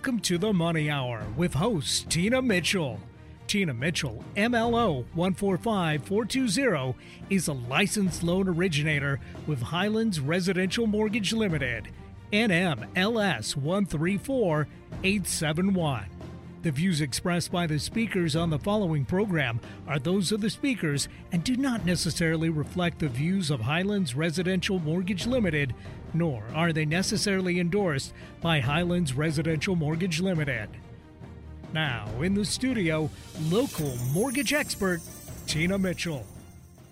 Welcome to the Money Hour with host Tina Mitchell. Tina Mitchell, MLO 145420, is a licensed loan originator with Highlands Residential Mortgage Limited, NMLS 134871. The views expressed by the speakers on the following program are those of the speakers and do not necessarily reflect the views of Highlands Residential Mortgage Limited, nor are they necessarily endorsed by Highlands Residential Mortgage Limited. Now, in the studio, local mortgage expert Tina Mitchell.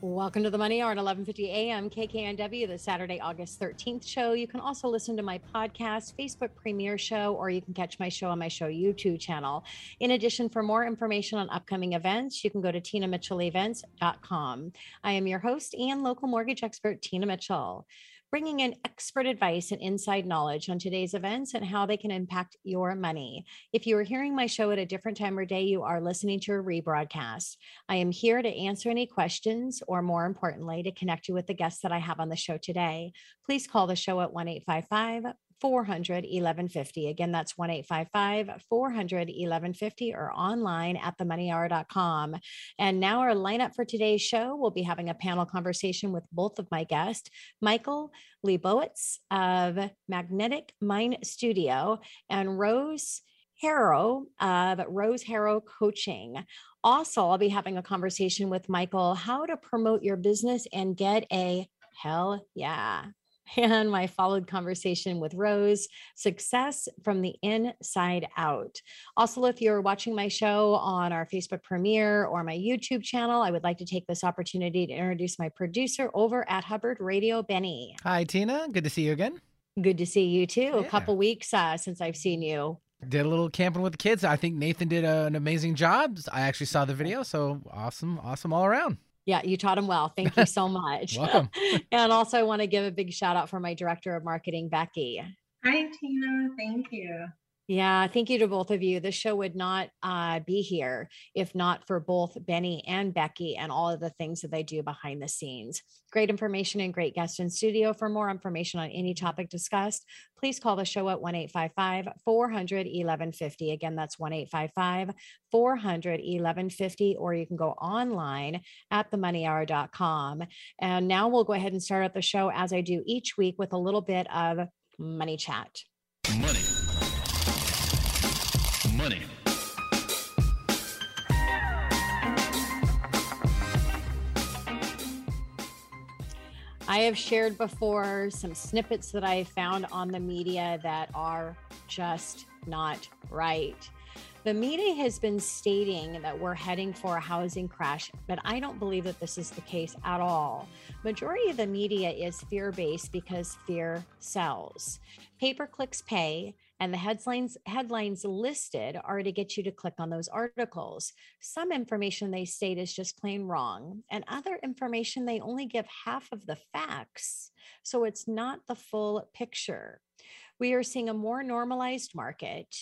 Welcome to the Money Hour at 11:50 a.m. KKNW, the Saturday, August 13th show. You can also listen to my podcast, Facebook premiere show, or you can catch my show on my show YouTube channel. In addition, for more information on upcoming events, you can go to tinamitchellevents.com. I am your host and local mortgage expert, Tina Mitchell bringing in expert advice and inside knowledge on today's events and how they can impact your money. If you are hearing my show at a different time or day, you are listening to a rebroadcast. I am here to answer any questions or, more importantly, to connect you with the guests that I have on the show today. Please call the show at 1 855 400 1150. Again, that's 1 855 400 1150 or online at themoneyhour.com. And now, our lineup for today's show we'll be having a panel conversation with both of my guests, Michael Liebowitz of Magnetic Mind Studio and Rose. Harrow of Rose Harrow Coaching. Also, I'll be having a conversation with Michael how to promote your business and get a hell yeah and my followed conversation with Rose Success from the Inside Out. Also, if you're watching my show on our Facebook premiere or my YouTube channel, I would like to take this opportunity to introduce my producer over at Hubbard Radio, Benny. Hi, Tina. Good to see you again. Good to see you too. Yeah. A couple weeks uh, since I've seen you. Did a little camping with the kids. I think Nathan did a, an amazing job. I actually saw the video, so awesome, awesome all around. Yeah, you taught him well. Thank you so much. Welcome. and also, I want to give a big shout out for my director of marketing, Becky. Hi, Tina. Thank you. Yeah, thank you to both of you. The show would not uh, be here if not for both Benny and Becky and all of the things that they do behind the scenes. Great information and great guests in studio. For more information on any topic discussed, please call the show at 1 855 400 1150. Again, that's 1 855 400 1150, or you can go online at themoneyhour.com. And now we'll go ahead and start out the show as I do each week with a little bit of money chat. Money money. I have shared before some snippets that I found on the media that are just not right. The media has been stating that we're heading for a housing crash, but I don't believe that this is the case at all. Majority of the media is fear-based because fear sells. Pay per clicks pay and the headlines headlines listed are to get you to click on those articles. Some information they state is just plain wrong and other information they only give half of the facts so it's not the full picture we are seeing a more normalized market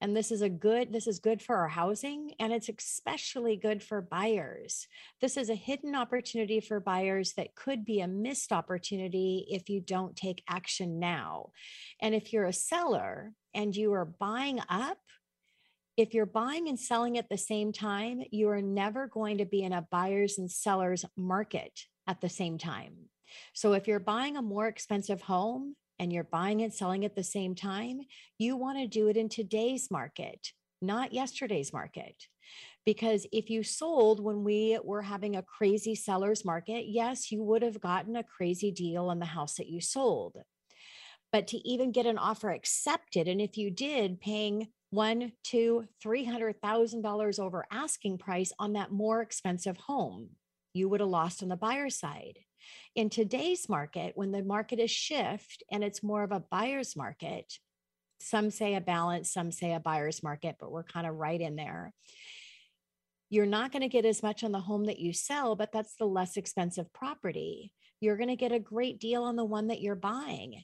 and this is a good this is good for our housing and it's especially good for buyers this is a hidden opportunity for buyers that could be a missed opportunity if you don't take action now and if you're a seller and you are buying up if you're buying and selling at the same time, you are never going to be in a buyers and sellers market at the same time. So if you're buying a more expensive home, and you're buying and selling at the same time, you want to do it in today's market, not yesterday's market. Because if you sold when we were having a crazy seller's market, yes, you would have gotten a crazy deal on the house that you sold. But to even get an offer accepted, and if you did, paying one, two, three hundred thousand dollars over asking price on that more expensive home, you would have lost on the buyer side. In today's market, when the market is shift and it's more of a buyer's market, some say a balance, some say a buyer's market, but we're kind of right in there. You're not going to get as much on the home that you sell, but that's the less expensive property. You're going to get a great deal on the one that you're buying.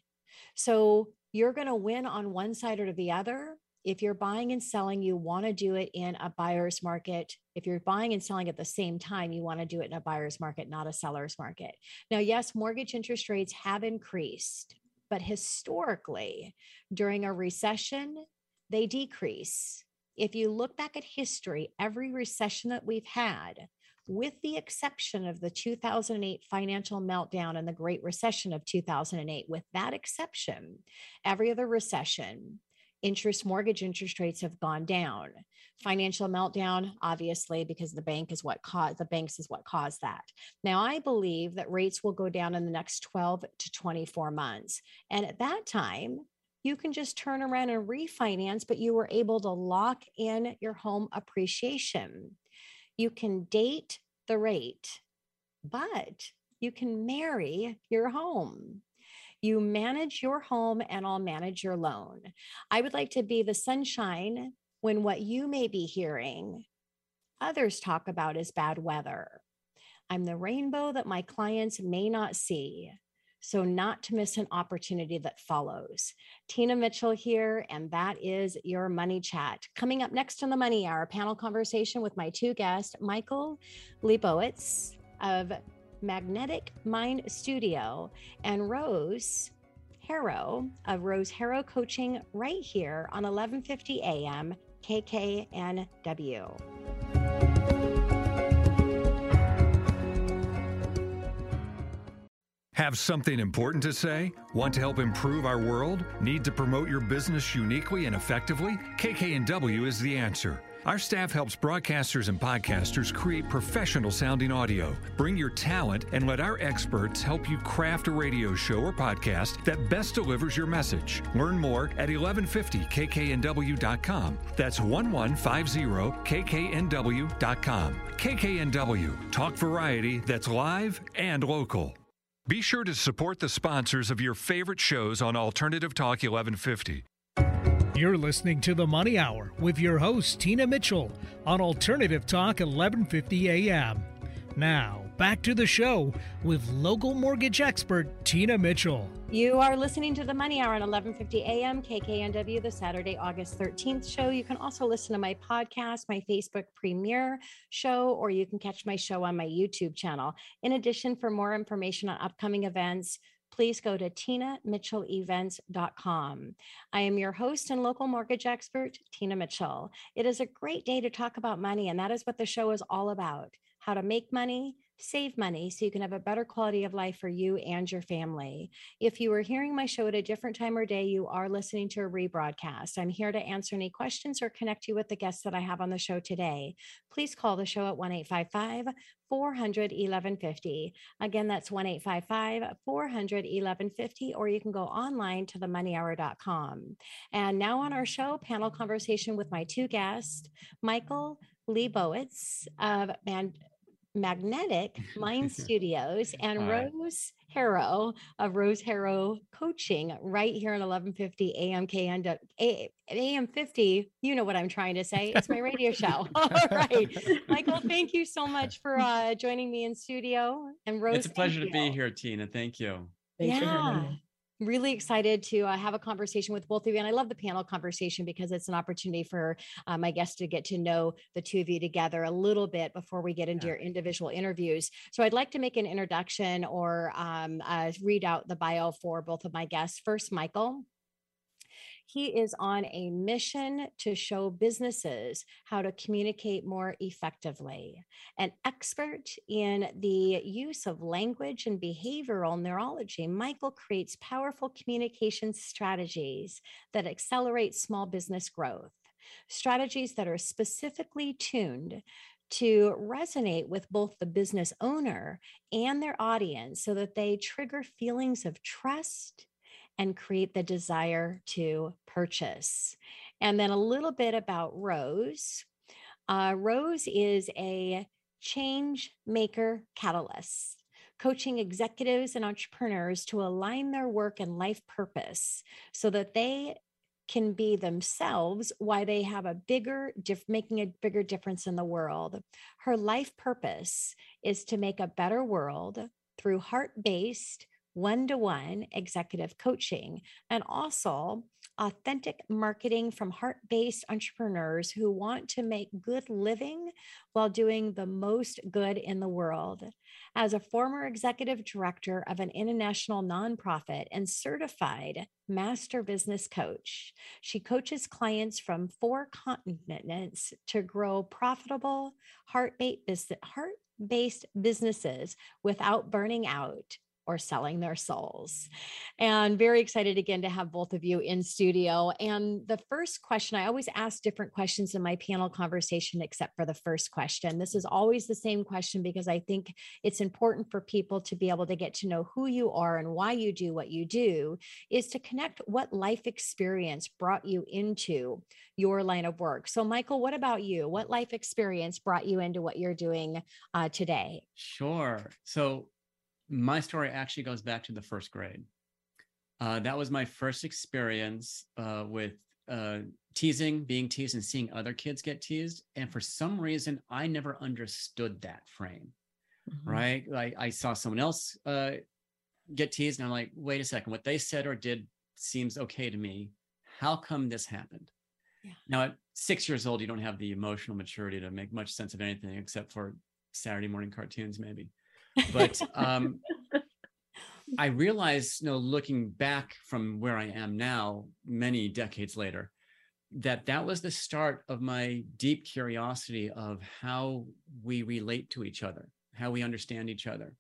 So you're going to win on one side or the other, if you're buying and selling, you want to do it in a buyer's market. If you're buying and selling at the same time, you want to do it in a buyer's market, not a seller's market. Now, yes, mortgage interest rates have increased, but historically, during a recession, they decrease. If you look back at history, every recession that we've had, with the exception of the 2008 financial meltdown and the Great Recession of 2008, with that exception, every other recession, interest mortgage interest rates have gone down. Financial meltdown obviously because the bank is what caused the banks is what caused that. Now i believe that rates will go down in the next 12 to 24 months. And at that time you can just turn around and refinance but you were able to lock in your home appreciation. You can date the rate but you can marry your home you manage your home and I'll manage your loan. I would like to be the sunshine when what you may be hearing others talk about is bad weather. I'm the rainbow that my clients may not see. So, not to miss an opportunity that follows. Tina Mitchell here, and that is your money chat. Coming up next on the Money Hour, panel conversation with my two guests, Michael Liebowitz of Magnetic Mind Studio, and Rose Harrow of Rose Harrow Coaching right here on 1150 AM KKNW. Have something important to say? Want to help improve our world? Need to promote your business uniquely and effectively? KKNW is the answer. Our staff helps broadcasters and podcasters create professional sounding audio. Bring your talent and let our experts help you craft a radio show or podcast that best delivers your message. Learn more at 1150kknw.com. That's 1150kknw.com. KKNW, talk variety that's live and local. Be sure to support the sponsors of your favorite shows on Alternative Talk 1150. You're listening to the Money Hour with your host, Tina Mitchell, on Alternative Talk 1150 AM. Now, back to the show with local mortgage expert Tina Mitchell. You are listening to the Money Hour on 1150 AM KKNW, the Saturday, August 13th show. You can also listen to my podcast, my Facebook premiere show, or you can catch my show on my YouTube channel. In addition, for more information on upcoming events, please go to tinamitchellevents.com. I am your host and local mortgage expert, Tina Mitchell. It is a great day to talk about money, and that is what the show is all about how to make money, save money so you can have a better quality of life for you and your family. If you are hearing my show at a different time or day, you are listening to a rebroadcast. I'm here to answer any questions or connect you with the guests that I have on the show today. Please call the show at 1 855 400 1150. Again, that's 1 855 400 1150, or you can go online to themoneyhour.com. And now on our show, panel conversation with my two guests, Michael Liebowitz of Man- Magnetic Mind Studios and Hi. Rose Harrow of Rose Harrow Coaching right here in 1150 AM KN AM 50. You know what I'm trying to say. It's my radio show. All right. Michael, thank you so much for uh, joining me in studio. And Rose, it's a pleasure to be here, Tina. Thank you. Thanks yeah really excited to uh, have a conversation with both of you. And I love the panel conversation because it's an opportunity for uh, my guests to get to know the two of you together a little bit before we get into yeah. your individual interviews. So I'd like to make an introduction or um, uh, read out the bio for both of my guests. First, Michael. He is on a mission to show businesses how to communicate more effectively. An expert in the use of language and behavioral neurology, Michael creates powerful communication strategies that accelerate small business growth. Strategies that are specifically tuned to resonate with both the business owner and their audience so that they trigger feelings of trust and create the desire to purchase. And then a little bit about Rose. Uh, Rose is a change maker catalyst, coaching executives and entrepreneurs to align their work and life purpose so that they can be themselves why they have a bigger diff- making a bigger difference in the world her life purpose is to make a better world through heart-based one to one executive coaching, and also authentic marketing from heart based entrepreneurs who want to make good living while doing the most good in the world. As a former executive director of an international nonprofit and certified master business coach, she coaches clients from four continents to grow profitable heart-based businesses without burning out or selling their souls. And very excited again to have both of you in studio. And the first question, I always ask different questions in my panel conversation, except for the first question. This is always the same question because I think it's important for people to be able to get to know who you are and why you do what you do, is to connect what life experience brought you into your line of work. So, Michael, what about you? What life experience brought you into what you're doing uh, today? Sure. So, my story actually goes back to the first grade. Uh, that was my first experience uh, with uh, teasing, being teased, and seeing other kids get teased. And for some reason, I never understood that frame. Mm-hmm. Right? Like I saw someone else uh, get teased, and I'm like, wait a second, what they said or did seems okay to me. How come this happened? Yeah. Now, at six years old, you don't have the emotional maturity to make much sense of anything except for Saturday morning cartoons, maybe. But um, I realized, you know, looking back from where I am now, many decades later, that that was the start of my deep curiosity of how we relate to each other, how we understand each other.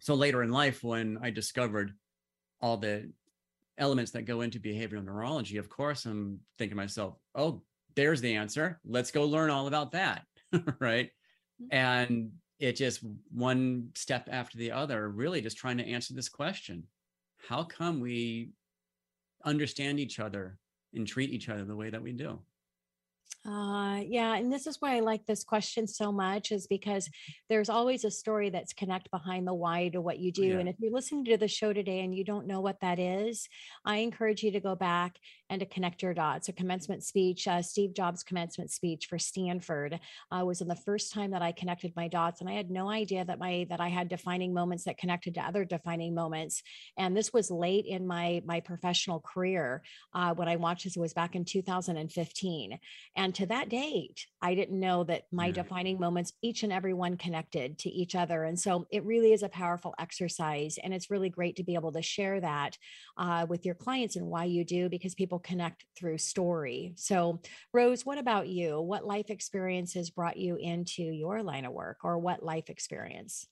So later in life, when I discovered all the elements that go into behavioral neurology, of course, I'm thinking to myself, oh, there's the answer. Let's go learn all about that. right. Mm-hmm. And it just one step after the other, really just trying to answer this question How come we understand each other and treat each other the way that we do? Uh, yeah, and this is why I like this question so much, is because there's always a story that's connect behind the why to what you do. Yeah. And if you're listening to the show today and you don't know what that is, I encourage you to go back and to connect your dots. A commencement speech, uh, Steve Jobs' commencement speech for Stanford, uh, was in the first time that I connected my dots, and I had no idea that my that I had defining moments that connected to other defining moments. And this was late in my my professional career uh, when I watched this. It was back in 2015, and to that date, I didn't know that my defining moments, each and every one connected to each other, and so it really is a powerful exercise, and it's really great to be able to share that uh, with your clients and why you do because people connect through story. So, Rose, what about you? What life experiences brought you into your line of work, or what life experience?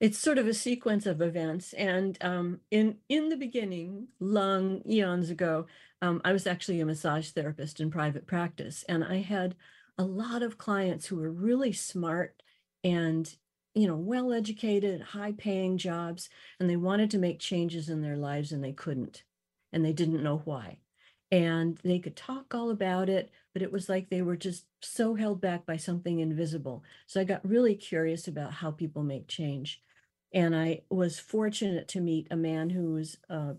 It's sort of a sequence of events, and um, in in the beginning, long eons ago, um, I was actually a massage therapist in private practice, and I had a lot of clients who were really smart and you know well educated high paying jobs and they wanted to make changes in their lives and they couldn't and they didn't know why and they could talk all about it, but it was like they were just so held back by something invisible. So I got really curious about how people make change. And I was fortunate to meet a man who was a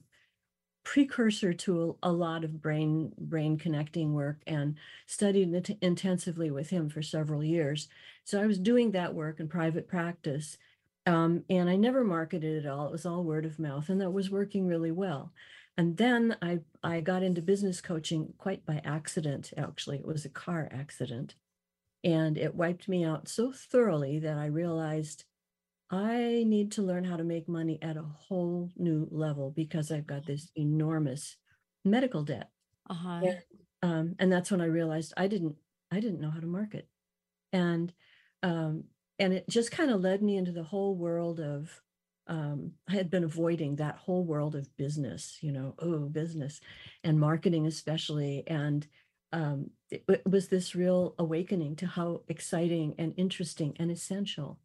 precursor to a, a lot of brain brain connecting work and studied it intensively with him for several years. So I was doing that work in private practice. Um, and I never marketed it all. It was all word of mouth, and that was working really well. And then I, I got into business coaching quite by accident, actually. It was a car accident. And it wiped me out so thoroughly that I realized I need to learn how to make money at a whole new level because I've got this enormous medical debt. Uh-huh. And, um, and that's when I realized I didn't I didn't know how to market. And um, and it just kind of led me into the whole world of um, I had been avoiding that whole world of business, you know, oh, business and marketing, especially. And um, it, it, was this real awakening to how exciting and interesting and essential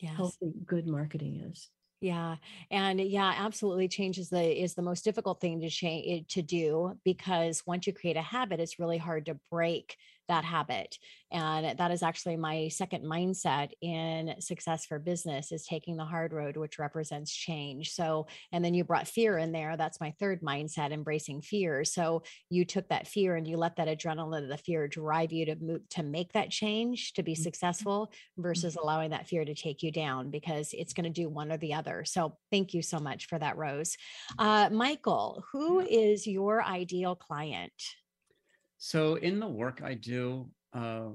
yes. healthy, good marketing is. Yeah. And yeah, absolutely change is the is the most difficult thing to change eh, to do because once you create a habit, it's really hard to break that habit and that is actually my second mindset in success for business is taking the hard road which represents change. So and then you brought fear in there that's my third mindset embracing fear. So you took that fear and you let that adrenaline of the fear drive you to move to make that change to be Mhm. successful versus Mhm. allowing that fear to take you down because it's going to do one or the other. So thank you so much for that rose. Uh, michael who is your ideal client So in the work I do, uh,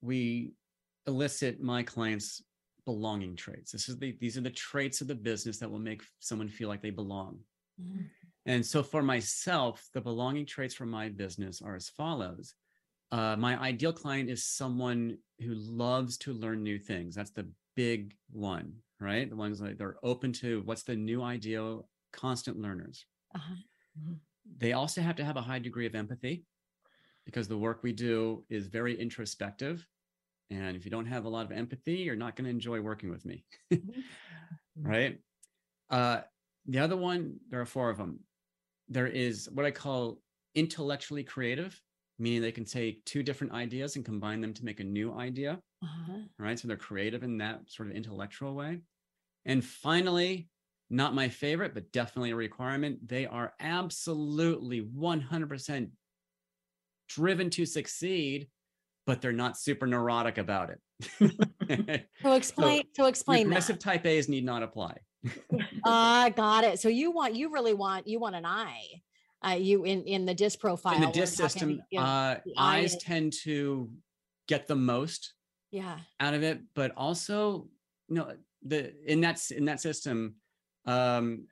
we elicit my clients' belonging traits. This is the these are the traits of the business that will make someone feel like they belong. And so for myself, the belonging traits for my business are as follows. Uh, my ideal client is someone who loves to learn new things. That's the big one, right? The ones that they're open to what's the new ideal, constant learners. Uh-huh. They also have to have a high degree of empathy because the work we do is very introspective. And if you don't have a lot of empathy, you're not going to enjoy working with me. right? Uh, the other one, there are four of them. There is what I call intellectually creative, meaning they can take two different ideas and combine them to make a new idea. Uh-huh. Right. So they're creative in that sort of intellectual way. And finally, not my favorite, but definitely a requirement, they are absolutely 100% driven to succeed, but they're not super neurotic about it. so explain so explain that Progressive type A's need not apply. I got it. So you want you really want you want an eye. Uh, you in in the DISC profile. in the DISC talking, system, you know, uh, eyes is- tend to get the most yeah. out of it, but also, you know, the in that in that system, um,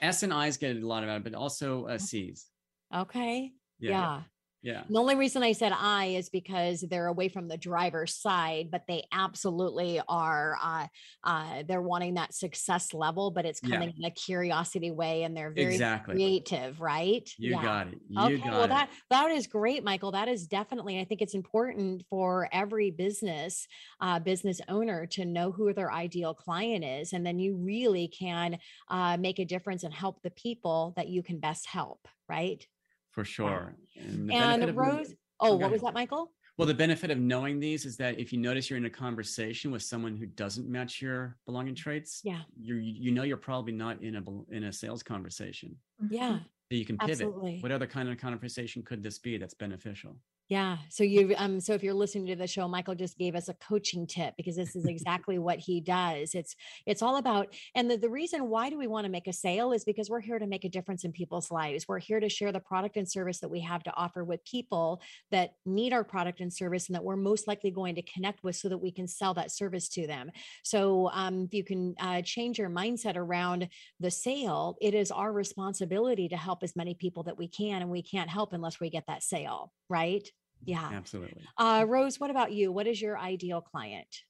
S and I's get a lot of it, but also uh, C's. Okay. Yeah, yeah. Yeah, The only reason I said I is because they're away from the driver's side, but they absolutely are. Uh, uh, they're wanting that success level, but it's Yeah. coming in a curiosity way, and they're very exactly. creative, right? You Yeah. got it. You okay, got well it. that that is great, Michael. That is definitely. I think it's important for every business uh, business owner to know who their ideal client is, and then you really can uh, make a difference and help the people that you can best help, right? For sure. And, And benefit of- Rose, oh, oh what was that, Michael? Well, the benefit of knowing these is that if you notice you're in a conversation with someone who doesn't match your belonging traits, Yeah. you you know you're probably not in a in a sales conversation. Yeah, So you can pivot. absolutely. What other kind of conversation could this be that's beneficial? Yeah. So you um so if you're listening to the show, Michael just gave us a coaching tip because this is exactly what he does. It's it's all about and the, the reason why do we want to make a sale is because we're here to make a difference in people's lives. We're here to share the product and service that we have to offer with people that need our product and service and that we're most likely going to connect with so that we can sell that service to them. So um if you can uh, change your mindset around the sale, it is our responsibility to help as many people that we can and we can't help unless we get that sale, right? Yeah. Absolutely. Uh, Rose, what about you? What is your ideal client?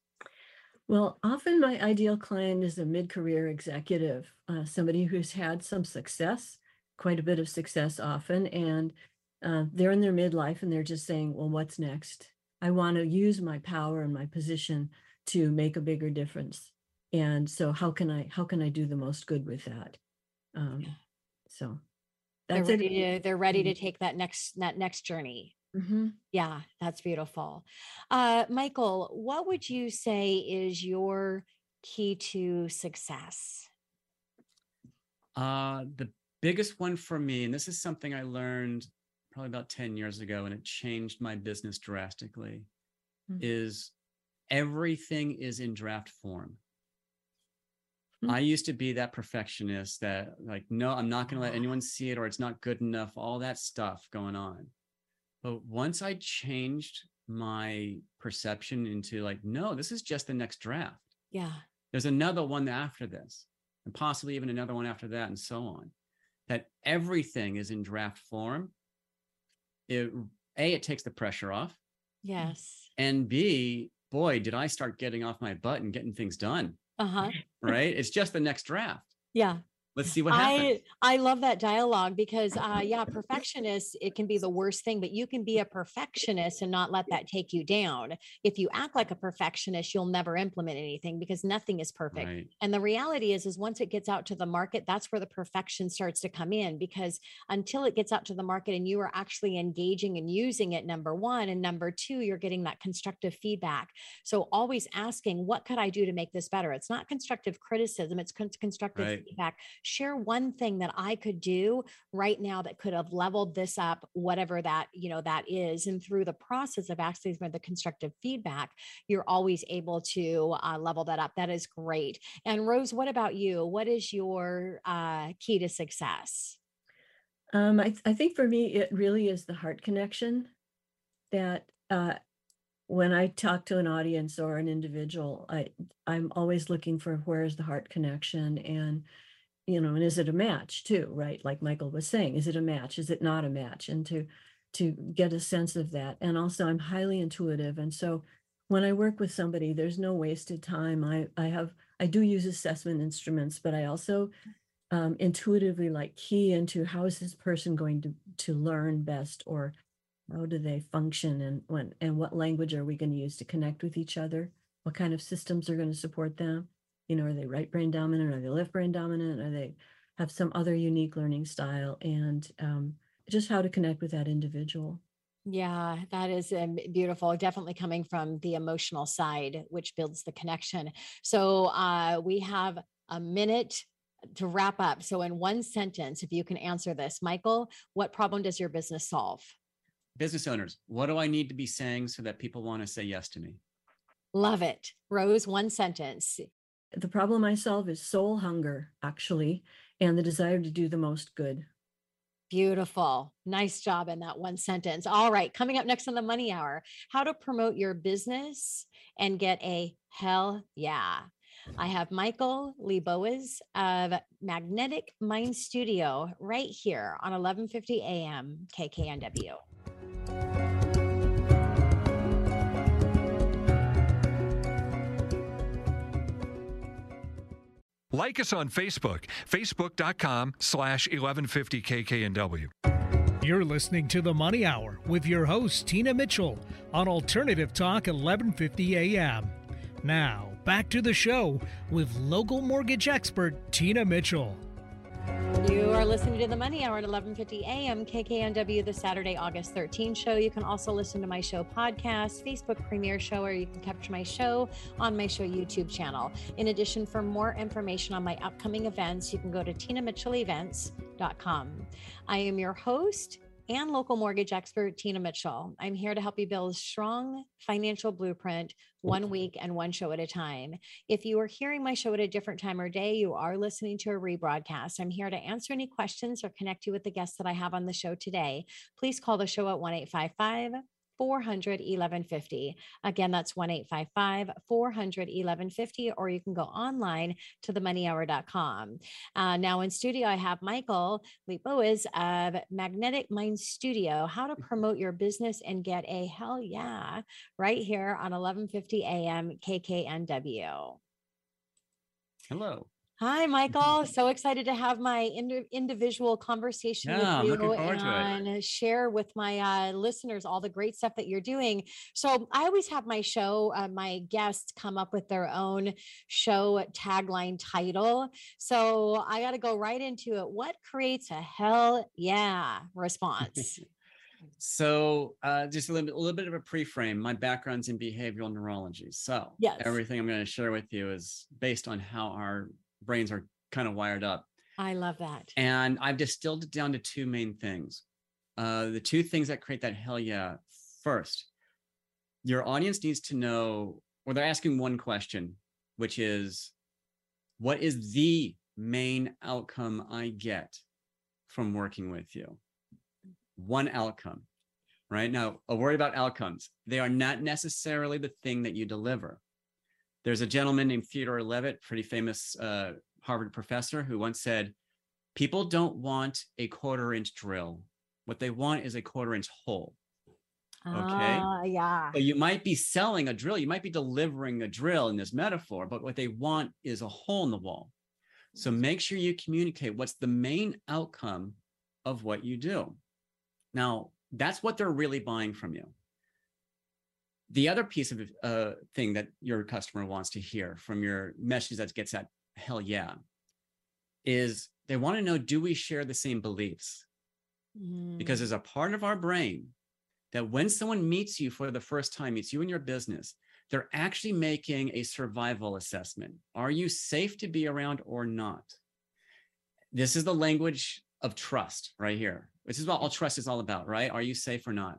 Well, often my ideal client is a mid-career executive, uh, somebody who's had some success, quite a bit of success often, and uh, they're in their midlife and they're just saying, "Well, what's next? I want to use my power and my position to make a bigger difference." And so, how can I how can I do the most good with that? Um, Yeah. so They're ready it. to they're ready to take that next that next journey. Mhm. Yeah, that's beautiful. Uh, Michael, what would you say is your key to success? Uh, the biggest one for me, and this is something I learned probably about 10 years ago, and it changed my business drastically, Mhm. is everything is in draft form. Hmm. I used to be that perfectionist that, like, no, I'm not going to let anyone see it or it's not good enough, all that stuff going on. But once I changed my perception into, like, no, this is just the next draft Yeah. there's another one after this and possibly even another one after that and so on that everything is in draft form it a it takes the pressure off Yes. and b boy did i start getting off my butt and getting things done Uh-huh. right it's just the next draft Yeah. Let's see what happens. I I love that dialogue because uh yeah, perfectionist it can be the worst thing, but you can be a perfectionist and not let that take you down. If you act like a perfectionist, you'll never implement anything because nothing is perfect. Right. And the reality is is once it gets out to the market, that's where the perfection starts to come in because until it gets out to the market and you are actually engaging and using it number 1 and number 2 you're getting that constructive feedback. So always asking what could I do to make this better? It's not constructive criticism, it's con- constructive Right. feedback share one thing that I could do right now that could have leveled this up, whatever that, you know, that is. And through the process of for the constructive feedback, you're always able to uh, level that up. That is great. And Rose, what about you? What is your uh, key to success? Um, I, th- I think for me, it really is the heart connection that uh, when I talk to an audience or an individual, I I'm always looking for where is the heart connection and you know, and is it a match too, right? Like Michael was saying, is it a match? Is it not a match? And to to get a sense of that. And also I'm highly intuitive. And so when I work with somebody, there's no wasted time. I I have I do use assessment instruments, but I also um, intuitively like key into how is this person going to to learn best or how do they function and when and what language are we going to use to connect with each other what kind of systems are going to support them you know are they right brain dominant are they left brain dominant are they have some other unique learning style and um, just how to connect with that individual Yeah, that is um, beautiful. Definitely coming from the emotional side, which builds the connection. So uh, we have a minute to wrap up. So, in one sentence, if you can answer this, Michael, what problem does your business solve? Business owners, what do I need to be saying so that people want to say yes to me? Love it. Rose, one sentence. The problem i solve is soul hunger actually and the desire to do the most good Beautiful. Nice job in that one sentence. All right. Coming up next on the Money Hour how to promote your business and get a hell yeah. I have Michael Liebowitz of Magnetic Mind Studio right here on 1150 AM KKNW. Like us on Facebook, facebook.com slash 1150kknw. You're listening to the Money Hour with your host, Tina Mitchell, on Alternative Talk 1150 AM. Now, back to the show with local mortgage expert, Tina Mitchell. You are listening to the Money Hour at 11:50 a.m. KKNW, the Saturday, August 13 show. You can also listen to my show podcast, Facebook premiere show, or you can capture my show on my show YouTube channel. In addition, for more information on my upcoming events, you can go to tinamitchellevents.com. I am your host and local mortgage expert, Tina Mitchell. I'm here to help you build a strong financial blueprint one week and one show at a time. If you are hearing my show at a different time or day, you are listening to a rebroadcast. I'm here to answer any questions or connect you with the guests that I have on the show today. Please call the show at 1 855 400 1150. Again, that's 1 855 400 1150, or you can go online to themoneyhour.com. Uh, now in studio, I have Michael Liebowitz of Magnetic Mind Studio. How to promote your business and get a hell yeah right here on 1150 AM KKNW. Hello. Hi, Michael. So excited to have my indi- individual conversation Yeah, with you looking to it. and share with my uh, listeners all the great stuff that you're doing. So I always have my show, uh, my guests come up with their own show tagline title. So I got to go right into it. What creates a hell yeah response? So, uh, just a little, bit- a little bit of a pre-frame. My background's in behavioral neurology, so Yes. everything I'm going to share with you is based on how our brains are kind of wired up. I love that. And I've distilled it down to two main things. Uh, the two things that create that hell yeah. First, your audience needs to know, or they're asking one question, which is, what is the main outcome I get from working with you? One outcome, right? Now, a word about outcomes. They are not necessarily the thing that you deliver. There's a gentleman named Theodore Levitt, pretty famous uh, Harvard professor, who once said, People don't want a quarter inch drill. What they want is a quarter inch hole. Okay. Ah, yeah. So you might be selling a drill, you might be delivering a drill in this metaphor, but what they want is a hole in the wall. So make sure you communicate what's the main outcome of what you do. Now, that's what they're really buying from you. The other piece of uh, thing that your customer wants to hear from your message that gets at hell yeah is they want to know do we share the same beliefs? Because Mm, there's a part of our brain that when someone meets you for the first time, meets you in your business, they're actually making a survival assessment. Are you safe to be around or not? This is the language of trust right here. This is what all trust is all about, right? Are you safe or not?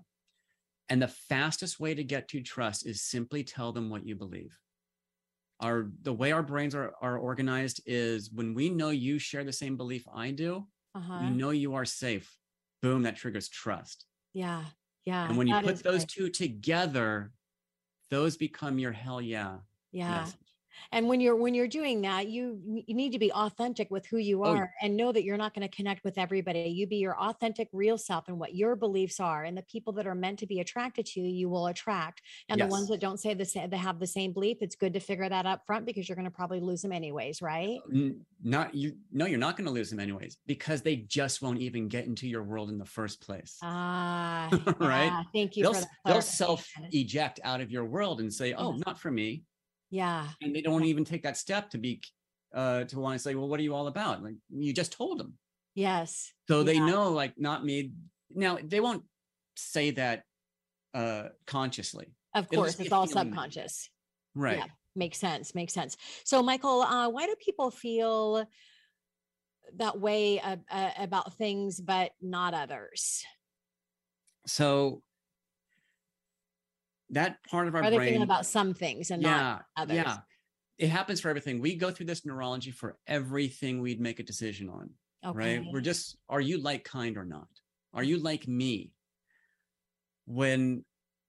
And the fastest way to get to trust is simply tell them what you believe. Our the way our brains are, are organized is when we know you share the same belief I do, uh-huh. we know you are safe. Boom, that triggers trust. Yeah. Yeah. And when you put those great. two together, those become your hell yeah Yeah. message. And when you're when you're doing that, you you need to be authentic with who you Oh, are and know that you're not going to connect with everybody. You be your authentic real self and what your beliefs are and the people that are meant to be attracted to you, you will attract. And the ones that don't say the same they have the same belief, it's good to figure that up front because you're going to probably lose them anyways, right? Not you no, you're not going to lose them anyways because they just won't even get into your world in the first place. Ah, Right? yeah, Thank you they'll they'll self eject out of your world and say, "Oh, Yes. not for me," Yeah. and they don't even take that step to be uh to want to say, "Well, what are you all about?" Like you just told them, Yes. so they Yeah. know, like, not me. Now they won't say that uh consciously, Of course, it's all subconscious. right? Yeah, makes sense. Makes sense. So, Michael, uh, why do people feel that way uh, uh, about things, but not others? So that part of our brain feeling about some things and not yeah, others? Yeah. It happens for everything. We go through this neurology for everything we'd make a decision on, Okay. right? We're just, are you like kind or not? Are you mm-hmm. like me? When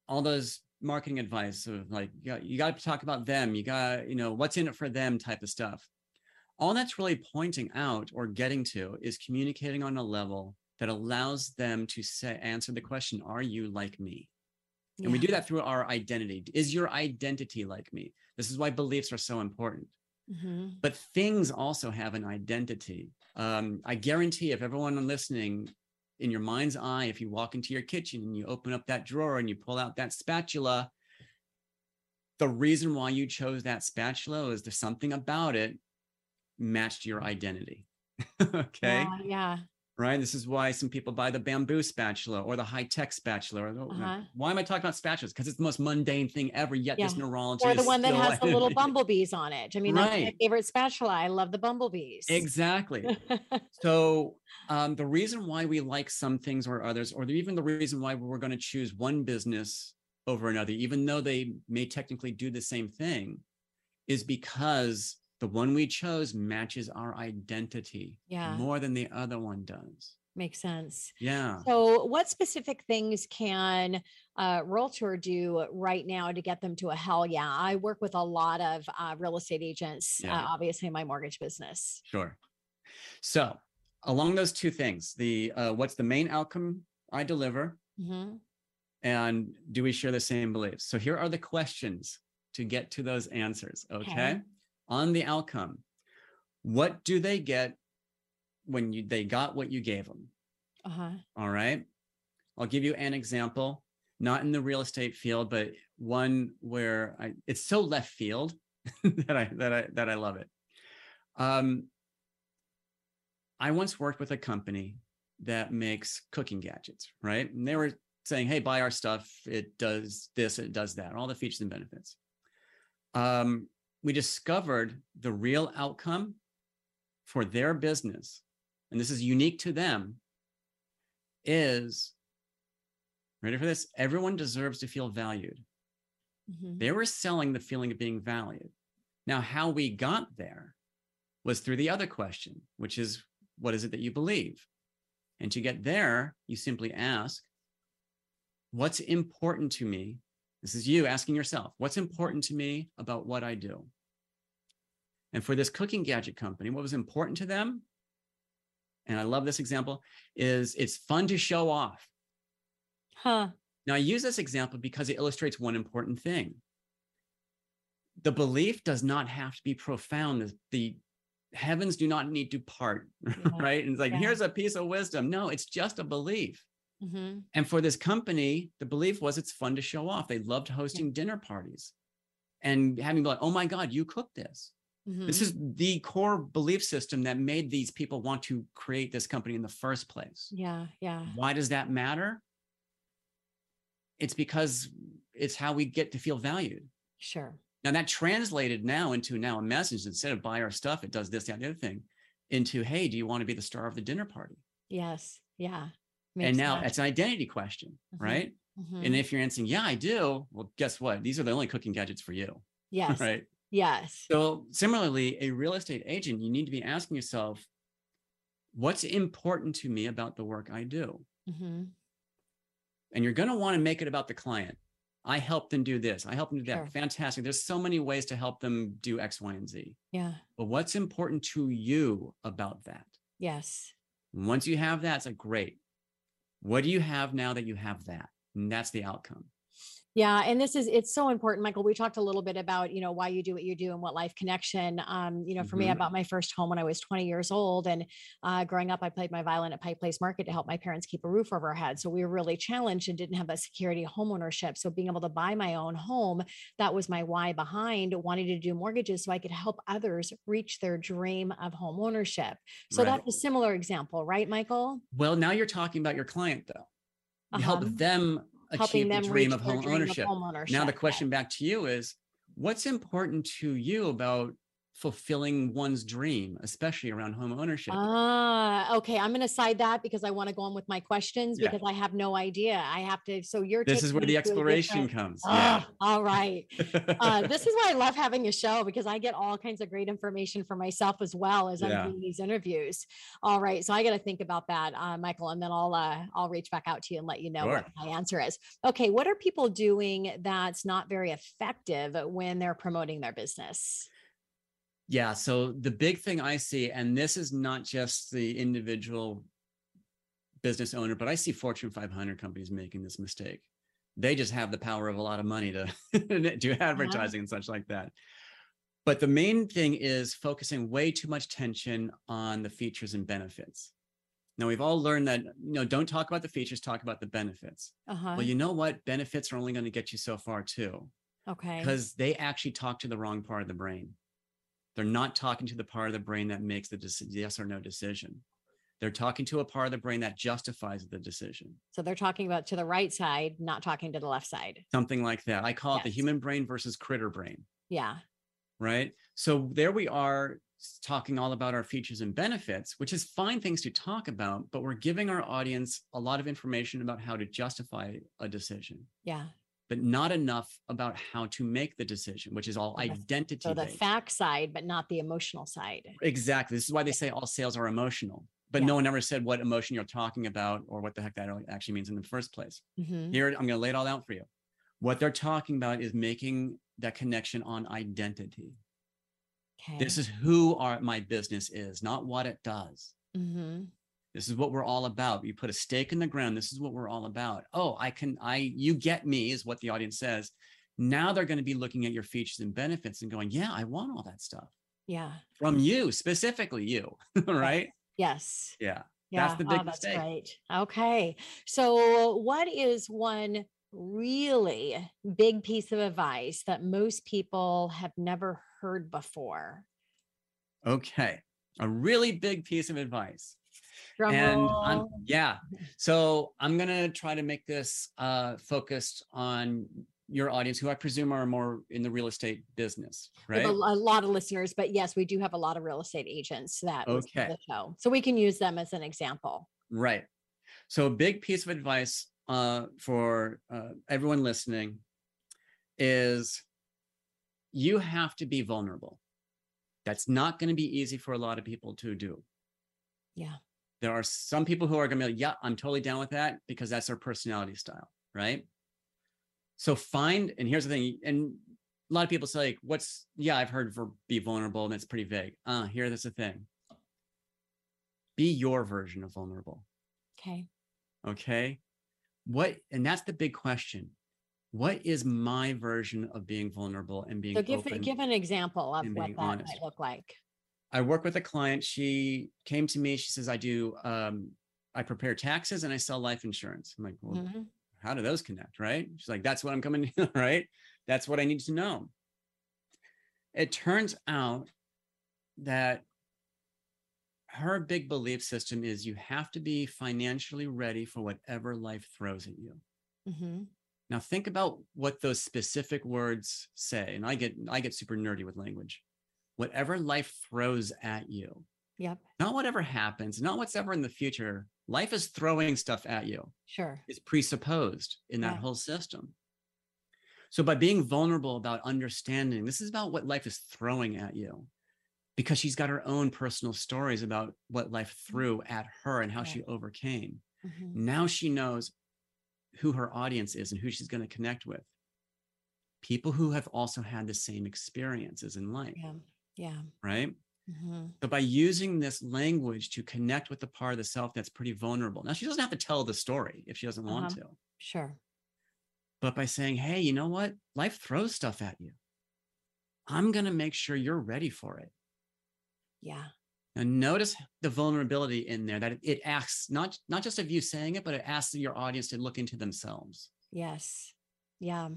all those marketing advice of like, you got, you got to talk about them, you got, you know, what's in it for them type of stuff. All that's really pointing out or getting to is communicating on a level that allows them to say, answer the question, are you like me? And we do that through our identity. Is your identity like me? This is why beliefs are so important. Mhm. But things also have an identity. Um, I guarantee if everyone listening, in your mind's eye, if you walk into your kitchen and you open up that drawer and you pull out that spatula, the reason why you chose that spatula is there's something about it matched your identity. okay Yeah, yeah. Right? This is why some people buy the bamboo spatula or the high tech spatula. Uh-huh. Why am I talking about spatulas? Because it's the most mundane thing ever. Yet this Yeah. neurology Or the one that has the little bumblebees on it. I mean, that's my favorite spatula. I love the bumblebees. exactly. so um, the reason why we like some things or others, or even the reason why we're going to choose one business over another, even though they may technically do the same thing, is because the one we chose matches our identity Yeah. more than the other one does. Makes sense. Yeah. So, what specific things can uh, Realtor do right now to get them to a hell yeah? I work with a lot of uh, real estate agents, Yeah. uh, obviously, in my mortgage business. Sure. So along those two things, the uh, what's the main outcome I deliver, Mhm. and do we share the same beliefs? So here are the questions to get to those answers. Okay. Okay. On the outcome, what do they get when you they got what you gave them? Uh-huh. All right. I'll give you an example, not in the real estate field, but one where I, it's so left field that I that I that I love it. Um, I once worked with a company that makes cooking gadgets, right? And they were saying, "Hey, buy our stuff. It does this. It does that. All the features and benefits." Um, we discovered the real outcome for their business, and this is unique to them is ready for this? Everyone deserves to feel valued. Mhm. they were selling the feeling of being valued. Now how we got there was through the other question which is what is it that you believe? And to get there you simply ask what's important to me? This is you asking yourself what's important to me about what i do and for this cooking gadget company what was important to them and I love this example, is it's fun to show off. Huh. Now, I use this example because it illustrates one important thing. The belief does not have to be profound. The, the heavens do not need to part, right? And it's like, Yeah. here's a piece of wisdom. No, it's just a belief. Mhm. And for this company, the belief was it's fun to show off. They loved hosting dinner parties and having like, oh my God, you cooked this. This Mhm. is the core belief system that made these people want to create this company in the first place. yeah, yeah, Why does that matter? It's because it's how we get to feel valued. sure. Now that translated now into now a message instead of buy our stuff, it does this, that, and the other thing, into hey, do you want to be the star of the dinner party? Yes, yeah. and now sense. it's an identity question, Mhm. right? Mhm. And if you're answering, yeah, I do, well, guess what? These are the only cooking gadgets for you, yes, right? Yes, So similarly, a real estate agent, you need to be asking yourself, what's important to me about the work I do? Mhm. And you're going to want to make it about the client. I help them do this. I help them do that. Sure. Fantastic. There's so many ways to help them do X, Y, and Z. yeah, But what's important to you about that? yes, And once you have that, it's like, great. What do you have now that you have that? And that's the outcome. Yeah, and this is it's so important, Michael. We talked a little bit about, you know, why you do what you do and what life connection. Um, you know, for me, I Mhm. bought my first home when I was 20 years old. And uh, growing up, I played my violin at Pike Place Market to help my parents keep a roof over our head. So we were really challenged and didn't have that security home ownership. So being able to buy my own home, that was my why behind wanting to do mortgages so I could help others reach their dream of home ownership. So Right. that's a similar example, right, Michael? Well, now you're talking about your client, though. You help Uh-huh. them achieve the dream of home dream ownership. home ownership. Now, the question back to you is what's important to you about fulfilling one's dream, especially around home ownership? Ah, okay. I'm going to side that because I want to go on with my questions Yeah. because I have no idea. I have to. So you're. this is where the exploration comes. Ah, all right. Uh, this is why I love having a show because I get all kinds of great information for myself as well as Yeah. I'm doing these interviews. All right, so I got to think about that, uh, Michael, and then I'll uh, I'll reach back out to you and let you know what my answer is. Okay, what are people doing that's not very effective when they're promoting their business? Yeah. So the big thing I see, and this is not just the individual business owner, but I see Fortune 500 companies making this mistake. They just have the power of a lot of money to do advertising and such like that. But the main thing is focusing way too much tension on the features and benefits. Now we've all learned that you know don't talk about the features, talk about the benefits. Uh huh. Well, you know what? Benefits are only going to get you so far too okay. because they actually talk to the wrong part of the brain. They're not talking to the part of the brain that makes the yes or no decision. They're talking to a part of the brain that justifies the decision. So they're talking about to the right side, not talking to the left side. Something like that. I call it the human brain versus critter brain, Yeah. right? So there we are talking all about our features and benefits, which is fine things to talk about, but we're giving our audience a lot of information about how to justify a decision, Yeah. But not enough about how to make the decision, which is all identity So the fact side, but not the emotional side. Exactly. This is why they say all sales are emotional, but Yeah. no one ever said what emotion you're talking about or what the heck that actually means in the first place. Mhm. Here, I'm going to lay it all out for you. What they're talking about is making that connection on identity. Okay. This is who our, my business is, not what it does. hmm This is what we're all about. You put a stake in the ground. This is what we're all about. Oh, I can, I, you get me, is what the audience says. Now they're going to be looking at your features and benefits and going, yeah, I want all that stuff Yeah. from you, specifically you. right. Yes. Yeah. Yeah. That's the big oh, that's mistake. great. Okay. So, what is one really big piece of advice that most people have never heard before? Okay. A really big piece of advice. Drum and I'm, yeah. So I'm going to try to make this uh, focused on your audience, who I presume are more in the real estate business, right? a, a lot of listeners, but yes, we do have a lot of real estate agents that Okay. the show, so we can use them as an example. Right. So a big piece of advice uh, for uh, everyone listening is you have to be vulnerable. That's not going to be easy for a lot of people to do. Yeah. There are some people who are going to be like, yeah, I'm totally down with that because that's their personality style, right? So find, and here's the thing, and a lot of people say, like, what's, yeah, I've heard for be vulnerable, and it's pretty vague. Uh, here, that's the thing. Be your version of vulnerable. Okay. Okay. What, and that's the big question. What is my version of being vulnerable and being So give open? give an example of what that honest. might look like. I work with a client. She came to me. She says, I do, um, I prepare taxes and I sell life insurance. I'm like, well, Mhm. how do those connect? Right. She's like, that's what I'm coming, to, right? That's what I need to know. It turns out that her big belief system is you have to be financially ready for whatever life throws at you. Mhm. Now think about what those specific words say. And I get I get super nerdy with language. Whatever life throws at you, Yep. not whatever happens, not what's ever in the future. Life is throwing stuff at you. Sure. It's presupposed in that Yeah. whole system. So by being vulnerable about understanding, this is about what life is throwing at you. Because she's got her own personal stories about what life threw at her and how Yeah. she overcame. Mhm. Now she knows who her audience is and who she's going to connect with. People who have also had the same experiences in life, Yeah. Yeah. right? Mm-hmm. But by using this language to connect with the part of the self that's pretty vulnerable. Now, she doesn't have to tell the story if she doesn't want Uh-huh. to, Sure. but by saying, hey, you know what? Life throws stuff at you. I'm going to make sure you're ready for it. Yeah. Now, notice the vulnerability in there that it, it asks not, not just of you saying it, but it asks your audience to look into themselves. Yes. Yeah.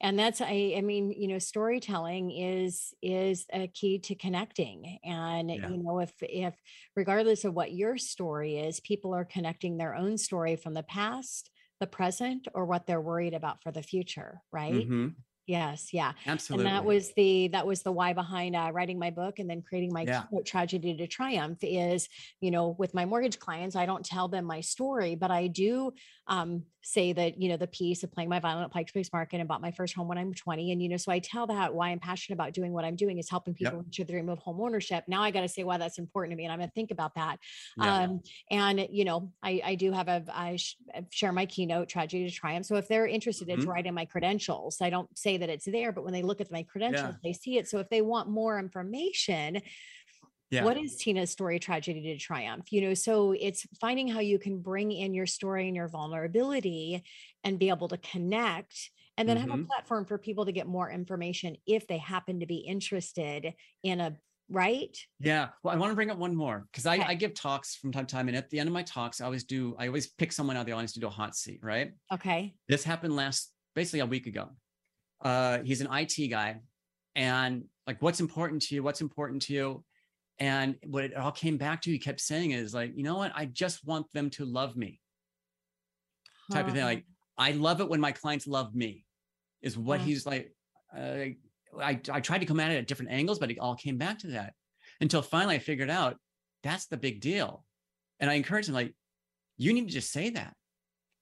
And that's I I mean, you know, storytelling is is a key to connecting. And Yeah. you know, if if regardless of what your story is, people are connecting their own story from the past, the present, or what they're worried about for the future, right? Mhm. Yes, yeah. Absolutely. And that was the that was the why behind uh, writing my book and then creating my Yeah. tragedy to triumph is you know with my mortgage clients I don't tell them my story but I do um, say that you know the piece of playing my violin at Pikes Place Market and bought my first home when I'm 20 and you know so I tell that why I'm passionate about doing what I'm doing is helping Yep. people reach their dream of home ownership. Now I got to say why that's important to me and I'm going to think about that. Yeah. Um, and you know, I, I do have a, I sh- share my keynote tragedy to triumph. So if they're interested, it's Mhm. right in my credentials. I don't say that it's there, but when they look at my credentials, they see it. So if they want more information, yeah. what is Tina's story tragedy to triumph? You know, so it's finding how you can bring in your story and your vulnerability and be able to connect and then have a Mhm. platform for people to get more information if they happen to be interested in a right. Yeah. Well, I want to bring up one more because I, Okay. I give talks from time to time. And at the end of my talks, I always do, I always pick someone out of the audience to do a hot seat, right? Okay. This happened last, basically a week ago. Uh, he's an IT guy. And like, what's important to you? What's important to you? And what it all came back to, he kept saying is like, you know what? I just want them to love me type of thing. Like, I love it when my clients love me, is what Yeah. he's like. Uh, I, I tried to come at it at different angles, but it all came back to that until finally I figured out that's the big deal. And I encouraged him, like, you need to just say that.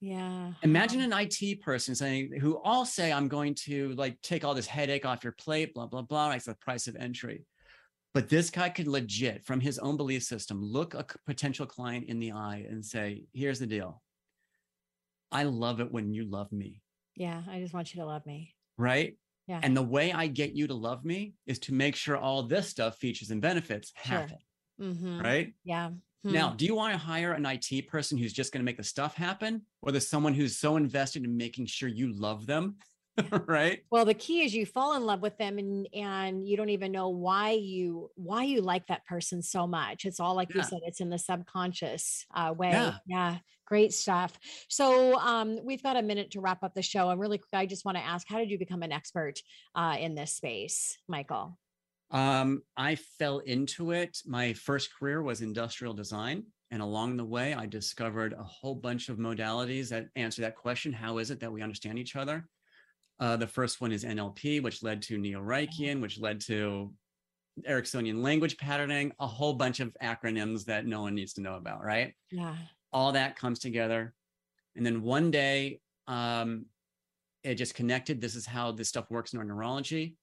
Yeah. Imagine an IT person saying, who all say, I'm going to like take all this headache off your plate, blah, blah, blah. It's the price of entry. But this guy could legit, from his own belief system, look a potential client in the eye and say, here's the deal. I love it when you love me. Yeah, I just want you to love me. right? Yeah. And the way I get you to love me is to make sure all this stuff, features and benefits Sure. happen, Mhm. right? Yeah. Now, Hmm. do you want to hire an IT person who's just going to make the stuff happen, or there's someone who's so invested in making sure you love them, right? well, the key is you fall in love with them and and you don't even know why you why you like that person so much. It's all like you said, it's in the subconscious uh, way. Yeah. Yeah. Great stuff. So um, we've got a minute to wrap up the show. And really quick, I just want to ask, how did you become an expert uh, in this space, Michael? Um, I fell into it. My first career was industrial design. And along the way, I discovered a whole bunch of modalities that answer that question How is it that we understand each other? Uh, the first one is NLP, which led to Neo Reichian, which led to Ericksonian language patterning, a whole bunch of acronyms that no one needs to know about, right? Yeah. all that comes together and then one day um, it just connected this is how this stuff works in our neurology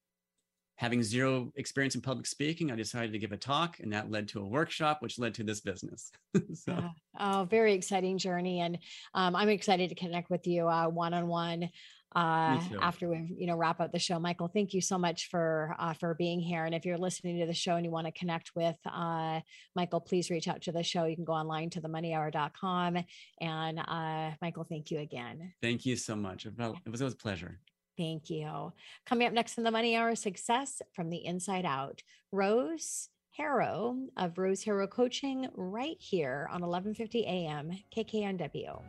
having zero experience in public speaking i decided to give a talk and that led to a workshop which led to this business so Yeah. Oh, very exciting journey. And um, I'm excited to connect with you uh, one-on-one uh, after we, you know, wrap up the show. Michael, thank you so much for, uh, for being here. And if you're listening to the show and you want to connect with uh, Michael, please reach out to the show. You can go online to themoneyhour.com. And uh, Michael, thank you again. thank you so much it it was, it was a pleasure Thank you. Coming up next in the Money Hour, success from the inside out. Rose Harrow of Rose Harrow Coaching right here on 1150 AM KKNW.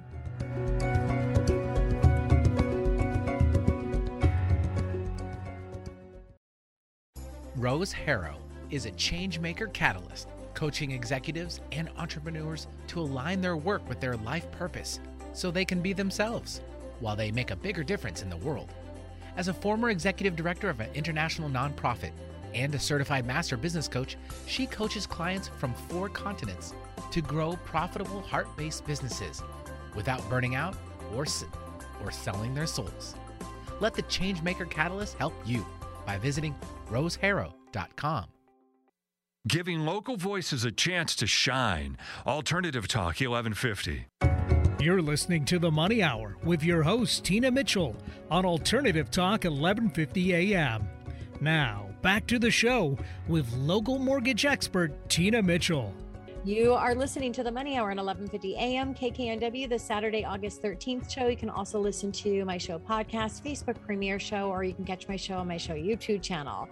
Rose Harrow is a changemaker catalyst, coaching executives and entrepreneurs to align their work with their life purpose so they can be themselves while they make a bigger difference in the world. As a former executive director of an international nonprofit and a certified master business coach, she coaches clients from four continents to grow profitable heart based businesses without burning out or, or selling their souls. Let the Changemaker Catalyst help you by visiting roseharrow.com. Giving local voices a chance to shine. Alternative Talk 1150. You're listening to the Money Hour with your host, Tina Mitchell, on Alternative Talk 1150 AM. Now, back to the show with local mortgage expert, Tina Mitchell. You are listening to the Money Hour on 11:50 a.m. KKNW, the Saturday, August 13th show. You can also listen to my show podcast, Facebook premiere show, or you can catch my show on my show YouTube channel.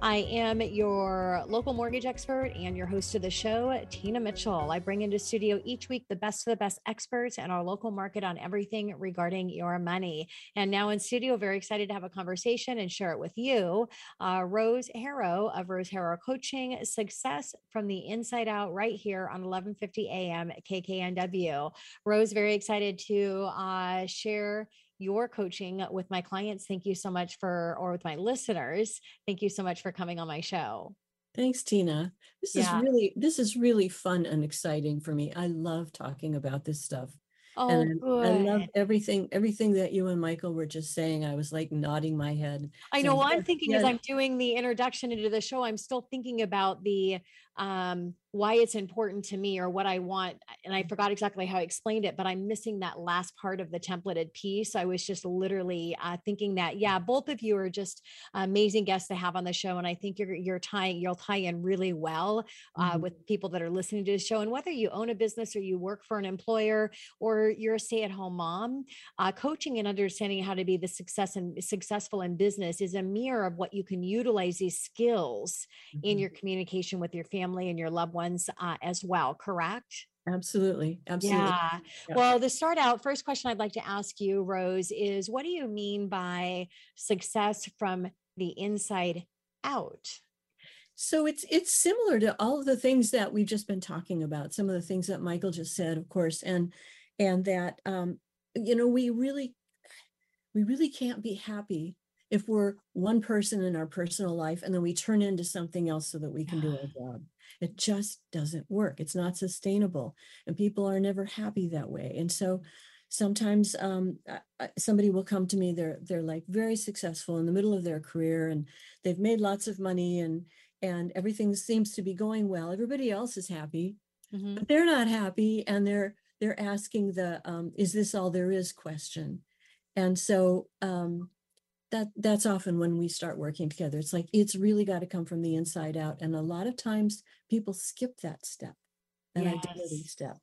I am your local mortgage expert and your host of the show, Tina Mitchell. I bring into studio each week the best of the best experts in our local market on everything regarding your money. And now in studio, very excited to have a conversation and share it with you. Uh, Rose Harrow of Rose Harrow Coaching, success from the inside out, right here on 11:50 a.m. KKNW. Rose, very excited to uh, share your coaching with my clients. Thank you so much for, or with my listeners. Thank you so much for coming on my show. Thanks, Tina. This yeah. is really, this is really fun and exciting for me. I love talking about this stuff. Oh, and good. I love everything, everything that you and Michael were just saying. I was like nodding my head. I know. Saying, I'm thinking yeah. as I'm doing the introduction into the show, I'm still thinking about the um, why it's important to me or what I want. And I forgot exactly how I explained it, but I'm missing that last part of the templated piece. I was just literally uh, thinking that, yeah, both of you are just amazing guests to have on the show. And I think you're, you're tying, you'll tie in really well uh, mm-hmm. with people that are listening to the show. And whether you own a business or you work for an employer or you're a stay at home mom, uh, coaching and understanding how to be the success and successful in business is a mirror of what you can utilize these skills mm-hmm. in your communication with your family and your loved ones uh, as well, correct? Absolutely. Absolutely. Yeah. yeah. Well, to start out, first question I'd like to ask you, Rose, is what do you mean by success from the inside out? So it's it's similar to all of the things that we've just been talking about. Some of the things that Michael just said, of course, and and that um, you know we really we really can't be happy if we're one person in our personal life and then we turn into something else so that we can do our job. It just doesn't work. It's not sustainable. And people are never happy that way. And so sometimes um, somebody will come to me, they're, they're like very successful in the middle of their career and they've made lots of money and, and everything seems to be going well. Everybody else is happy, mm-hmm. but they're not happy. And they're, they're asking the, um, is this all there is question. And so um, that that's often when we start working together. It's like it's really got to come from the inside out and a lot of times people skip that step that yes. identity step.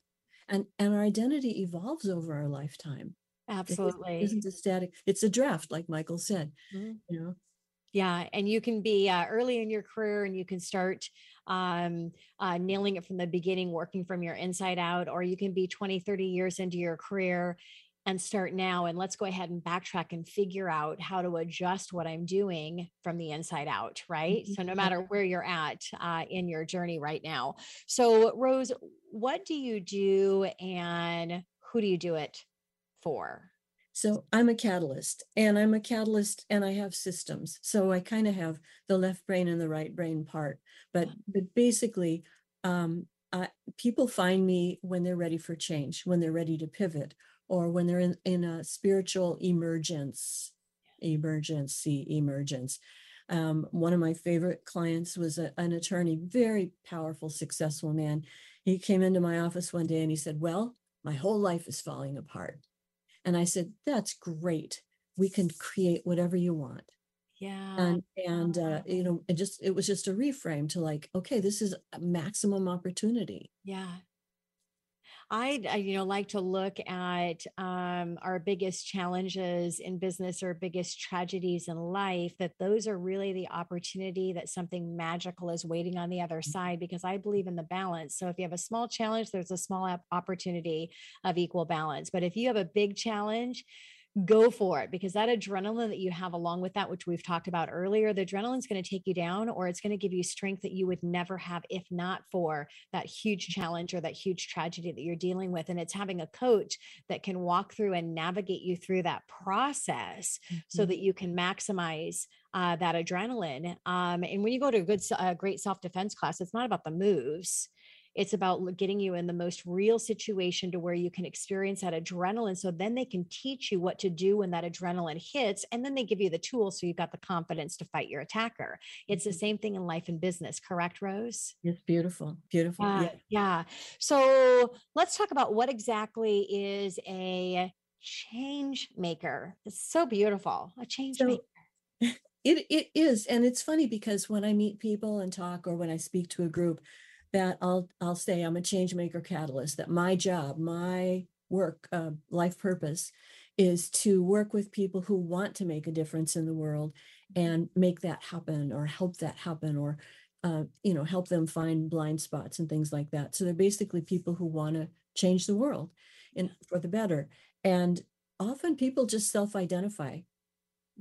And and our identity evolves over our lifetime. Absolutely it isn't a static it's a draft like michael said mm-hmm. you know? Yeah and you can be uh, early in your career and you can start um, uh, nailing it from the beginning working from your inside out or you can be 20 30 years into your career and start now and let's go ahead and backtrack and figure out how to adjust what i'm doing from the inside out right mm-hmm. so no matter where you're at uh, in your journey right now so rose what do you do and who do you do it for so I'm a catalyst and I'm a catalyst and I have systems. So I kind of have the left brain and the right brain part. But but basically, um, uh, people find me when they're ready for change, when they're ready to pivot, or when they're in, in a spiritual emergence, emergency, emergence. Um, one of my favorite clients was a, an attorney, very powerful, successful man. He came into my office one day and he said, Well, my whole life is falling apart. And I said, That's great. We can create whatever you want. Yeah. And and uh, you know, it just it was just a reframe to like, okay, this is a maximum opportunity. Yeah. I'd I, you know like to look at um, our biggest challenges in business or biggest tragedies in life. That those are really the opportunity that something magical is waiting on the other Mm-hmm. side. Because I believe in the balance. So if you have a small challenge, there's a small opportunity of equal balance. But if you have a big challenge, go for it because that adrenaline that you have along with that, which we've talked about earlier, the adrenaline's going to take you down or it's going to give you strength that you would never have if not for that huge challenge or that huge tragedy that you're dealing with. And it's having a coach that can walk through and navigate you through that process so Mhm. that you can maximize uh, that adrenaline. Um, and when you go to a good, great self defense class, it's not about the moves. It's about getting you in the most real situation to where you can experience that adrenaline. So then they can teach you what to do when that adrenaline hits. And then they give you the tools so you've got the confidence to fight your attacker. It's the Mhm. same thing in life and business, correct, Rose? It's beautiful, beautiful. Yeah, Yeah. yeah. So let's talk about what exactly is a change maker. It's so beautiful. A change So- maker. It it is, and it's funny because when I meet people and talk, or when I speak to a group, that I'll I'll say I'm a change maker catalyst. That my job, my work, uh, life purpose, is to work with people who want to make a difference in the world and make that happen, or help that happen, or uh, you know help them find blind spots and things like that. So they're basically people who want to change the world, in for the better. And often people just self-identify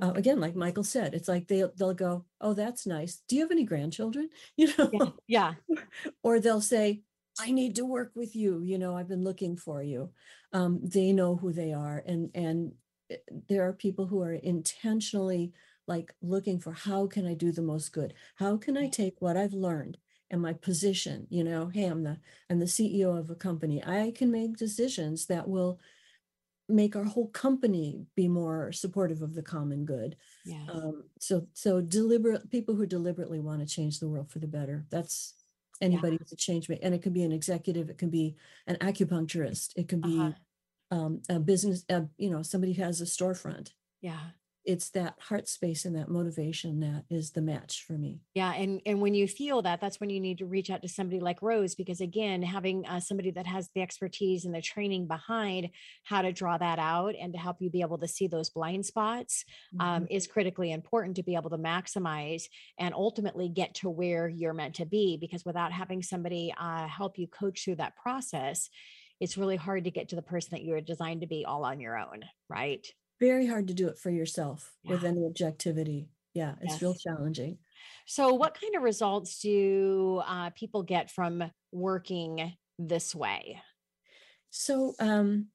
uh, again, like Michael said, it's like they'll they'll go, "Oh, that's nice. Do you have any grandchildren?" You know, Yeah, yeah. or they'll say, "I need to work with you. You know, I've been looking for you." Um, they know who they are, and and eh, there are people who are intentionally like looking for how can I do the most good? How can I take what I've learned and my position? You know, hey, I'm the I'm the CEO of a company. I can make decisions that will make our whole company be more supportive of the common good. Yeah. Um, so so deliberate people who deliberately want to change the world for the better. That's anybody who's a change maker, and it can be an executive, it can be an acupuncturist, it can be Uh-huh. um, a business, uh, you know, somebody who has a storefront. Yeah. It's that heart space and that motivation that is the match for me. Yeah, and and when you feel that, that's when you need to reach out to somebody like Rose because again, having uh, somebody that has the expertise and the training behind how to draw that out and to help you be able to see those blind spots um, is critically important to be able to maximize and ultimately get to where you're meant to be. Because without having somebody uh, help you coach through that process, it's really hard to get to the person that you were designed to be all on your own, right? Very hard to do it for yourself with any objectivity. Yeah, it's real challenging. So, what kind of results do uh, people get from working this way? So um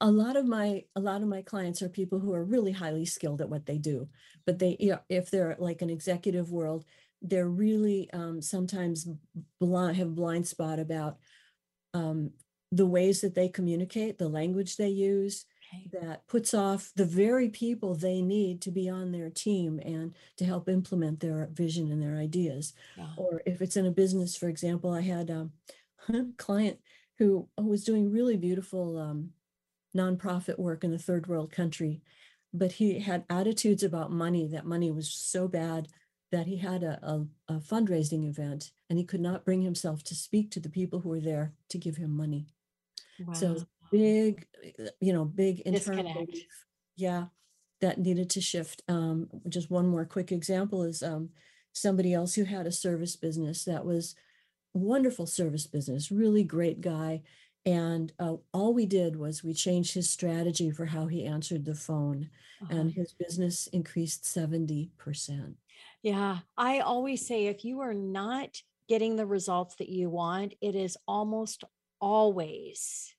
a lot of my a lot of my clients are people who are really highly skilled at what they do but they you know, if they're like an executive world they're really um, sometimes blind have blind spot about um, the ways that they communicate the language they use That puts off the very people they need to be on their team and to help implement their vision and their ideas Yeah. or if it's in a business for example i had um, a client who was doing really beautiful um, nonprofit work in a third world country but he had attitudes about money that money was so bad that he had a, a, a fundraising event and he could not bring himself to speak to the people who were there to give him money so Wow. Big uh, you know big internal Disconnect. belief, yeah that needed to shift um just one more quick example is um somebody else who had a service business that was wonderful service business really great guy and uh, all we did was we changed his strategy for how he answered the phone Uh-huh. and his business increased 70% Yeah, I always say if you are not getting the results that you want, it is almost always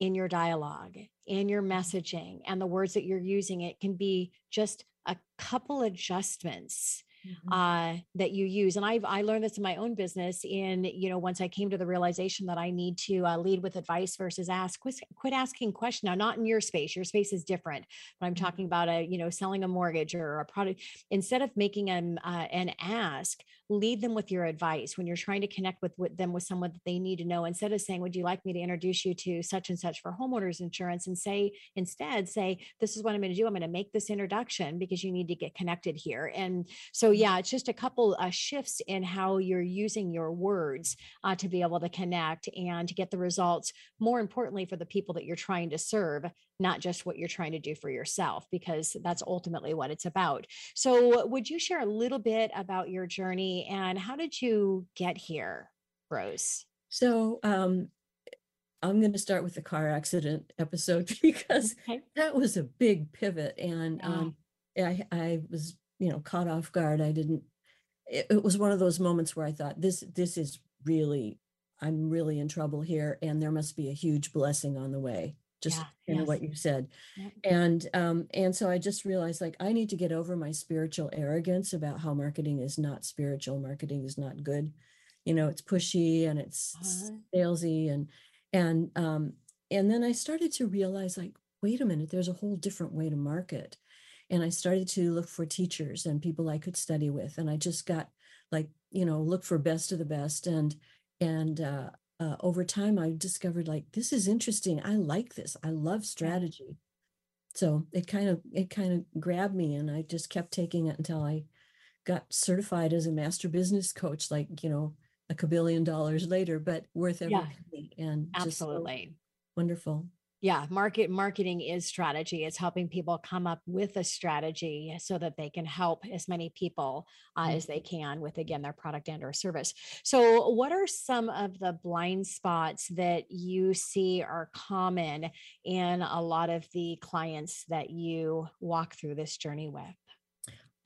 in your dialogue, in your messaging, and the words that you're using. It can be just a couple adjustments uh, that you use. And I've I learned this in my own business. In you know, once I came to the realization that I need to uh, lead with advice versus ask. Quit, quit asking questions. Now, not in your space. Your space is different. But I'm talking about a you know selling a mortgage or a product. Instead of making an uh, an ask, lead them with your advice when you're trying to connect with, with them with someone that they need to know instead of saying would you like me to introduce you to such and such for homeowners insurance? and say instead say this is what i'm going to do. I'm going to make this introduction because you need to get connected here. And so Mm-hmm. yeah it's just a couple uh, shifts in how you're using your words uh, to be able to connect and to get the results more importantly for the people that you're trying to serve not just what you're trying to do for yourself because that's ultimately what it's about. So would you share a little bit about your journey and how did you get here rose So um, I'm going to start with the car accident episode because Okay. that was a big pivot, and Yeah. um, I I was you know caught off guard. I didn't. It, it was one of those moments where I thought this this is really I'm really in trouble here, and there must be a huge blessing on the way. Just Yeah, yes. what you said, Yep. and um and so I just realized like I need to get over my spiritual arrogance about how marketing is not spiritual. Marketing is not good. You know, it's pushy and it's Uh-huh. salesy and and um and then I started to realize like wait a minute, there's a whole different way to market. And I started to look for teachers and people I could study with and I just got like, you know, look for best of the best and and uh uh, over time I discovered like this is interesting. I like this. I love strategy. So it kind of it kind of grabbed me and I just kept taking it until I got certified as a master business coach like, you know, a kabillion dollars later, but worth every Yeah. penny and just so absolutely wonderful. Yeah market marketing is strategy it's helping people come up with a strategy so that they can help as many people uh, as they can with again their product and or service so what are some of the blind spots that you see are common in a lot of the clients that you walk through this journey with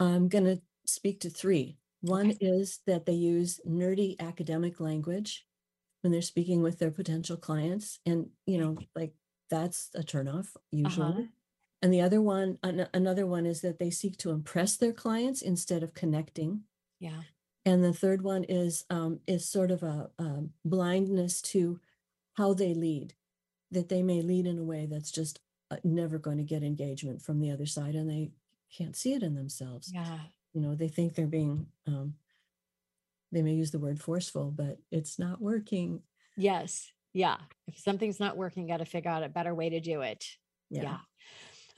I'm going to speak to three. One is that they use nerdy academic language when they're speaking with their potential clients. And, you know, like that's a turnoff usually. Uh-huh. And the other one, an- another one is that they seek to impress their clients instead of connecting. yeah And the third one is um, is sort of a um, blindness to how they lead, that they may lead in a way that's just uh, never going to get engagement from the other side, and they can't see it in themselves yeah you know they think they're being um they may use the word forceful but it's not working yes yeah if something's not working got to figure out a better way to do it yeah, Yeah.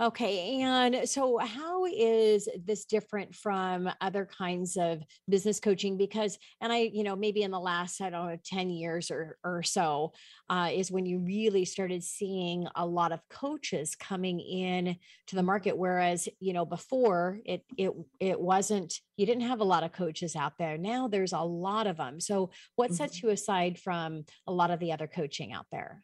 Okay. And so, how is this different from other kinds of business coaching? Because, and I, you know, maybe in the last, I don't know, 10 years or, or so, uh, is when you really started seeing a lot of coaches coming in to the market. Whereas, you know, before it, it, it wasn't, you didn't have a lot of coaches out there. Now there's a lot of them. So, what sets you aside from a lot of the other coaching out there?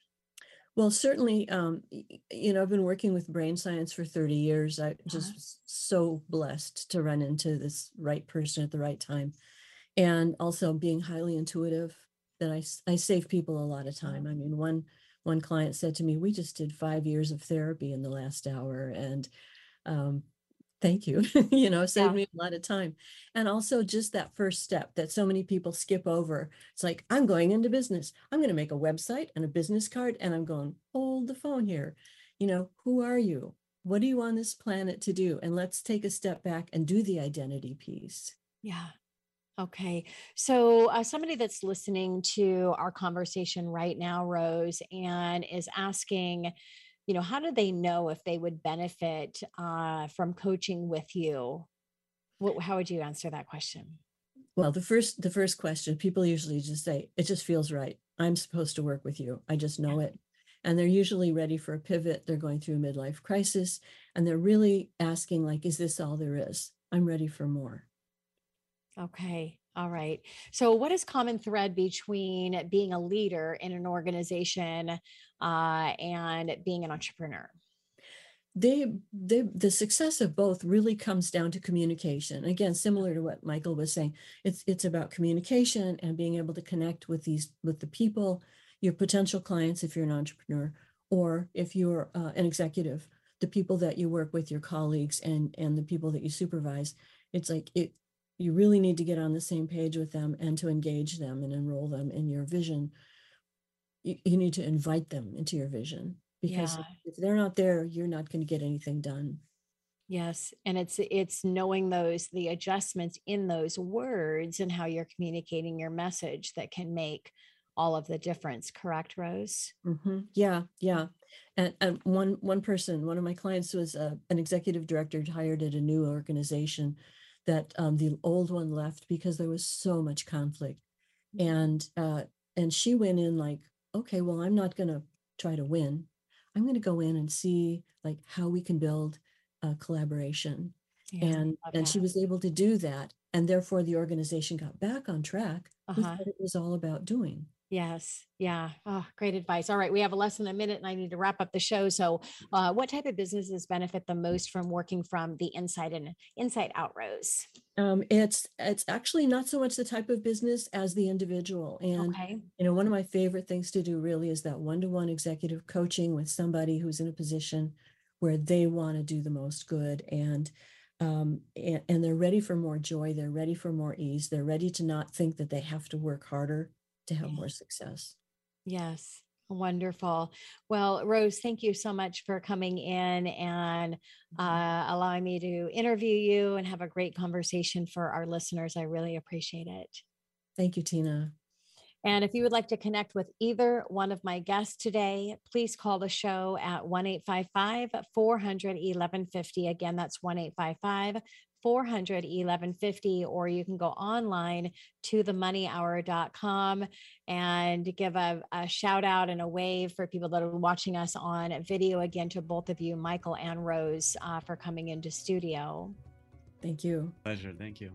Well certainly um y- you know i've been working with brain science for 30 years. I'm just was so blessed to run into this right person at the right time. And also being highly intuitive that I, I save people a lot of time. I mean one one client said to me we just did five years of therapy in the last hour. And um thank you. You know saved Yeah. me a lot of time. And also just that first step that so many people skip over. It's like i'm going into business. I'm going to make a website and a business card and i'm going hold the phone here. You know who are you? What are you on this planet to do and let's take a step back and do the identity piece. Yeah. Okay. So, uh, somebody that's listening to our conversation right now, Rose, and is asking, you know, how do they know if they would benefit uh, from coaching with you? What, how would you answer that question? well the first the first question people usually just say it just feels right i'm supposed to work with you i just know it and they're usually ready for a pivot they're going through a midlife crisis and they're really asking like is this all there is i'm ready for more Okay. All right. So, what is common thread between being a leader in an organization uh, and being an entrepreneur? they they the success of both really comes down to communication again similar to what michael was saying it's it's about communication and being able to connect with these with the people your potential clients if you're an entrepreneur or if you're uh, an executive the people that you work with your colleagues and and the people that you supervise it's like it you really need to get on the same page with them and to engage them and enroll them in your vision you, you need to invite them into your vision because Yeah. if they're not there you're not going to get anything done Yes, and it's it's knowing those the adjustments in those words and how you're communicating your message that can make all of the difference. Correct, Rose? hmm Yeah, yeah. And, and one one person, one of my clients was uh, an executive director hired at a new organization that um, the old one left because there was so much conflict, and uh, and she went in like, okay, well, I'm not going to try to win. I'm going to go in and see like how we can build a collaboration, Yeah, and and she was able to do that, and therefore the organization got back on track Uh-huh. what it was all about doing. Yes. Yeah. Oh, great advice. All right. We have a less than a minute and I need to wrap up the show. So, uh, what type of businesses benefit the most from working from the inside and inside out, Rose? Um, it's it's actually not so much the type of business as the individual. And Okay. you know, one of my favorite things to do really is that one-to-one executive coaching with somebody who's in a position where they want to do the most good and um and, and they're ready for more joy, they're ready for more ease, they're ready to not think that they have to work harder to have more success. Yes. Wonderful. Well, Rose, thank you so much for coming in and uh, allowing me to interview you and have a great conversation for our listeners. I really appreciate it. Thank you, Tina. And if you would like to connect with either one of my guests today, please call the show at 1 855 400 1150. Again, that's 1 855 400 1150. Or you can go online to themoneyhour.com and give a, a shout out and a wave for people that are watching us on video. Again, to both of you, Michael and Rose, uh, for coming into studio. Thank you. Pleasure. Thank you.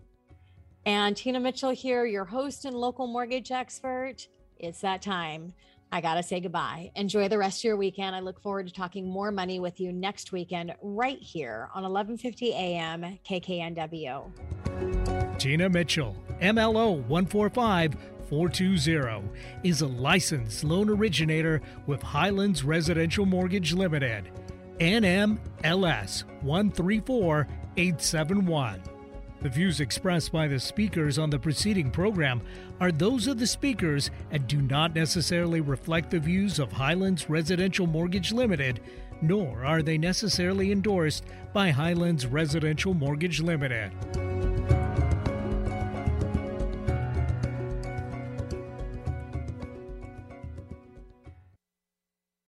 And Tina Mitchell here, your host and local mortgage expert. It's that time. I got to say goodbye. Enjoy the rest of your weekend. I look forward to talking more money with you next weekend right here on 1150 AM KKNW. Gina Mitchell, MLO 145420, is a licensed loan originator with Highlands Residential Mortgage Limited. NMLS 134871. The views expressed by the speakers on the preceding program are those of the speakers and do not necessarily reflect the views of Highlands Residential Mortgage Limited, nor are they necessarily endorsed by Highlands Residential Mortgage Limited.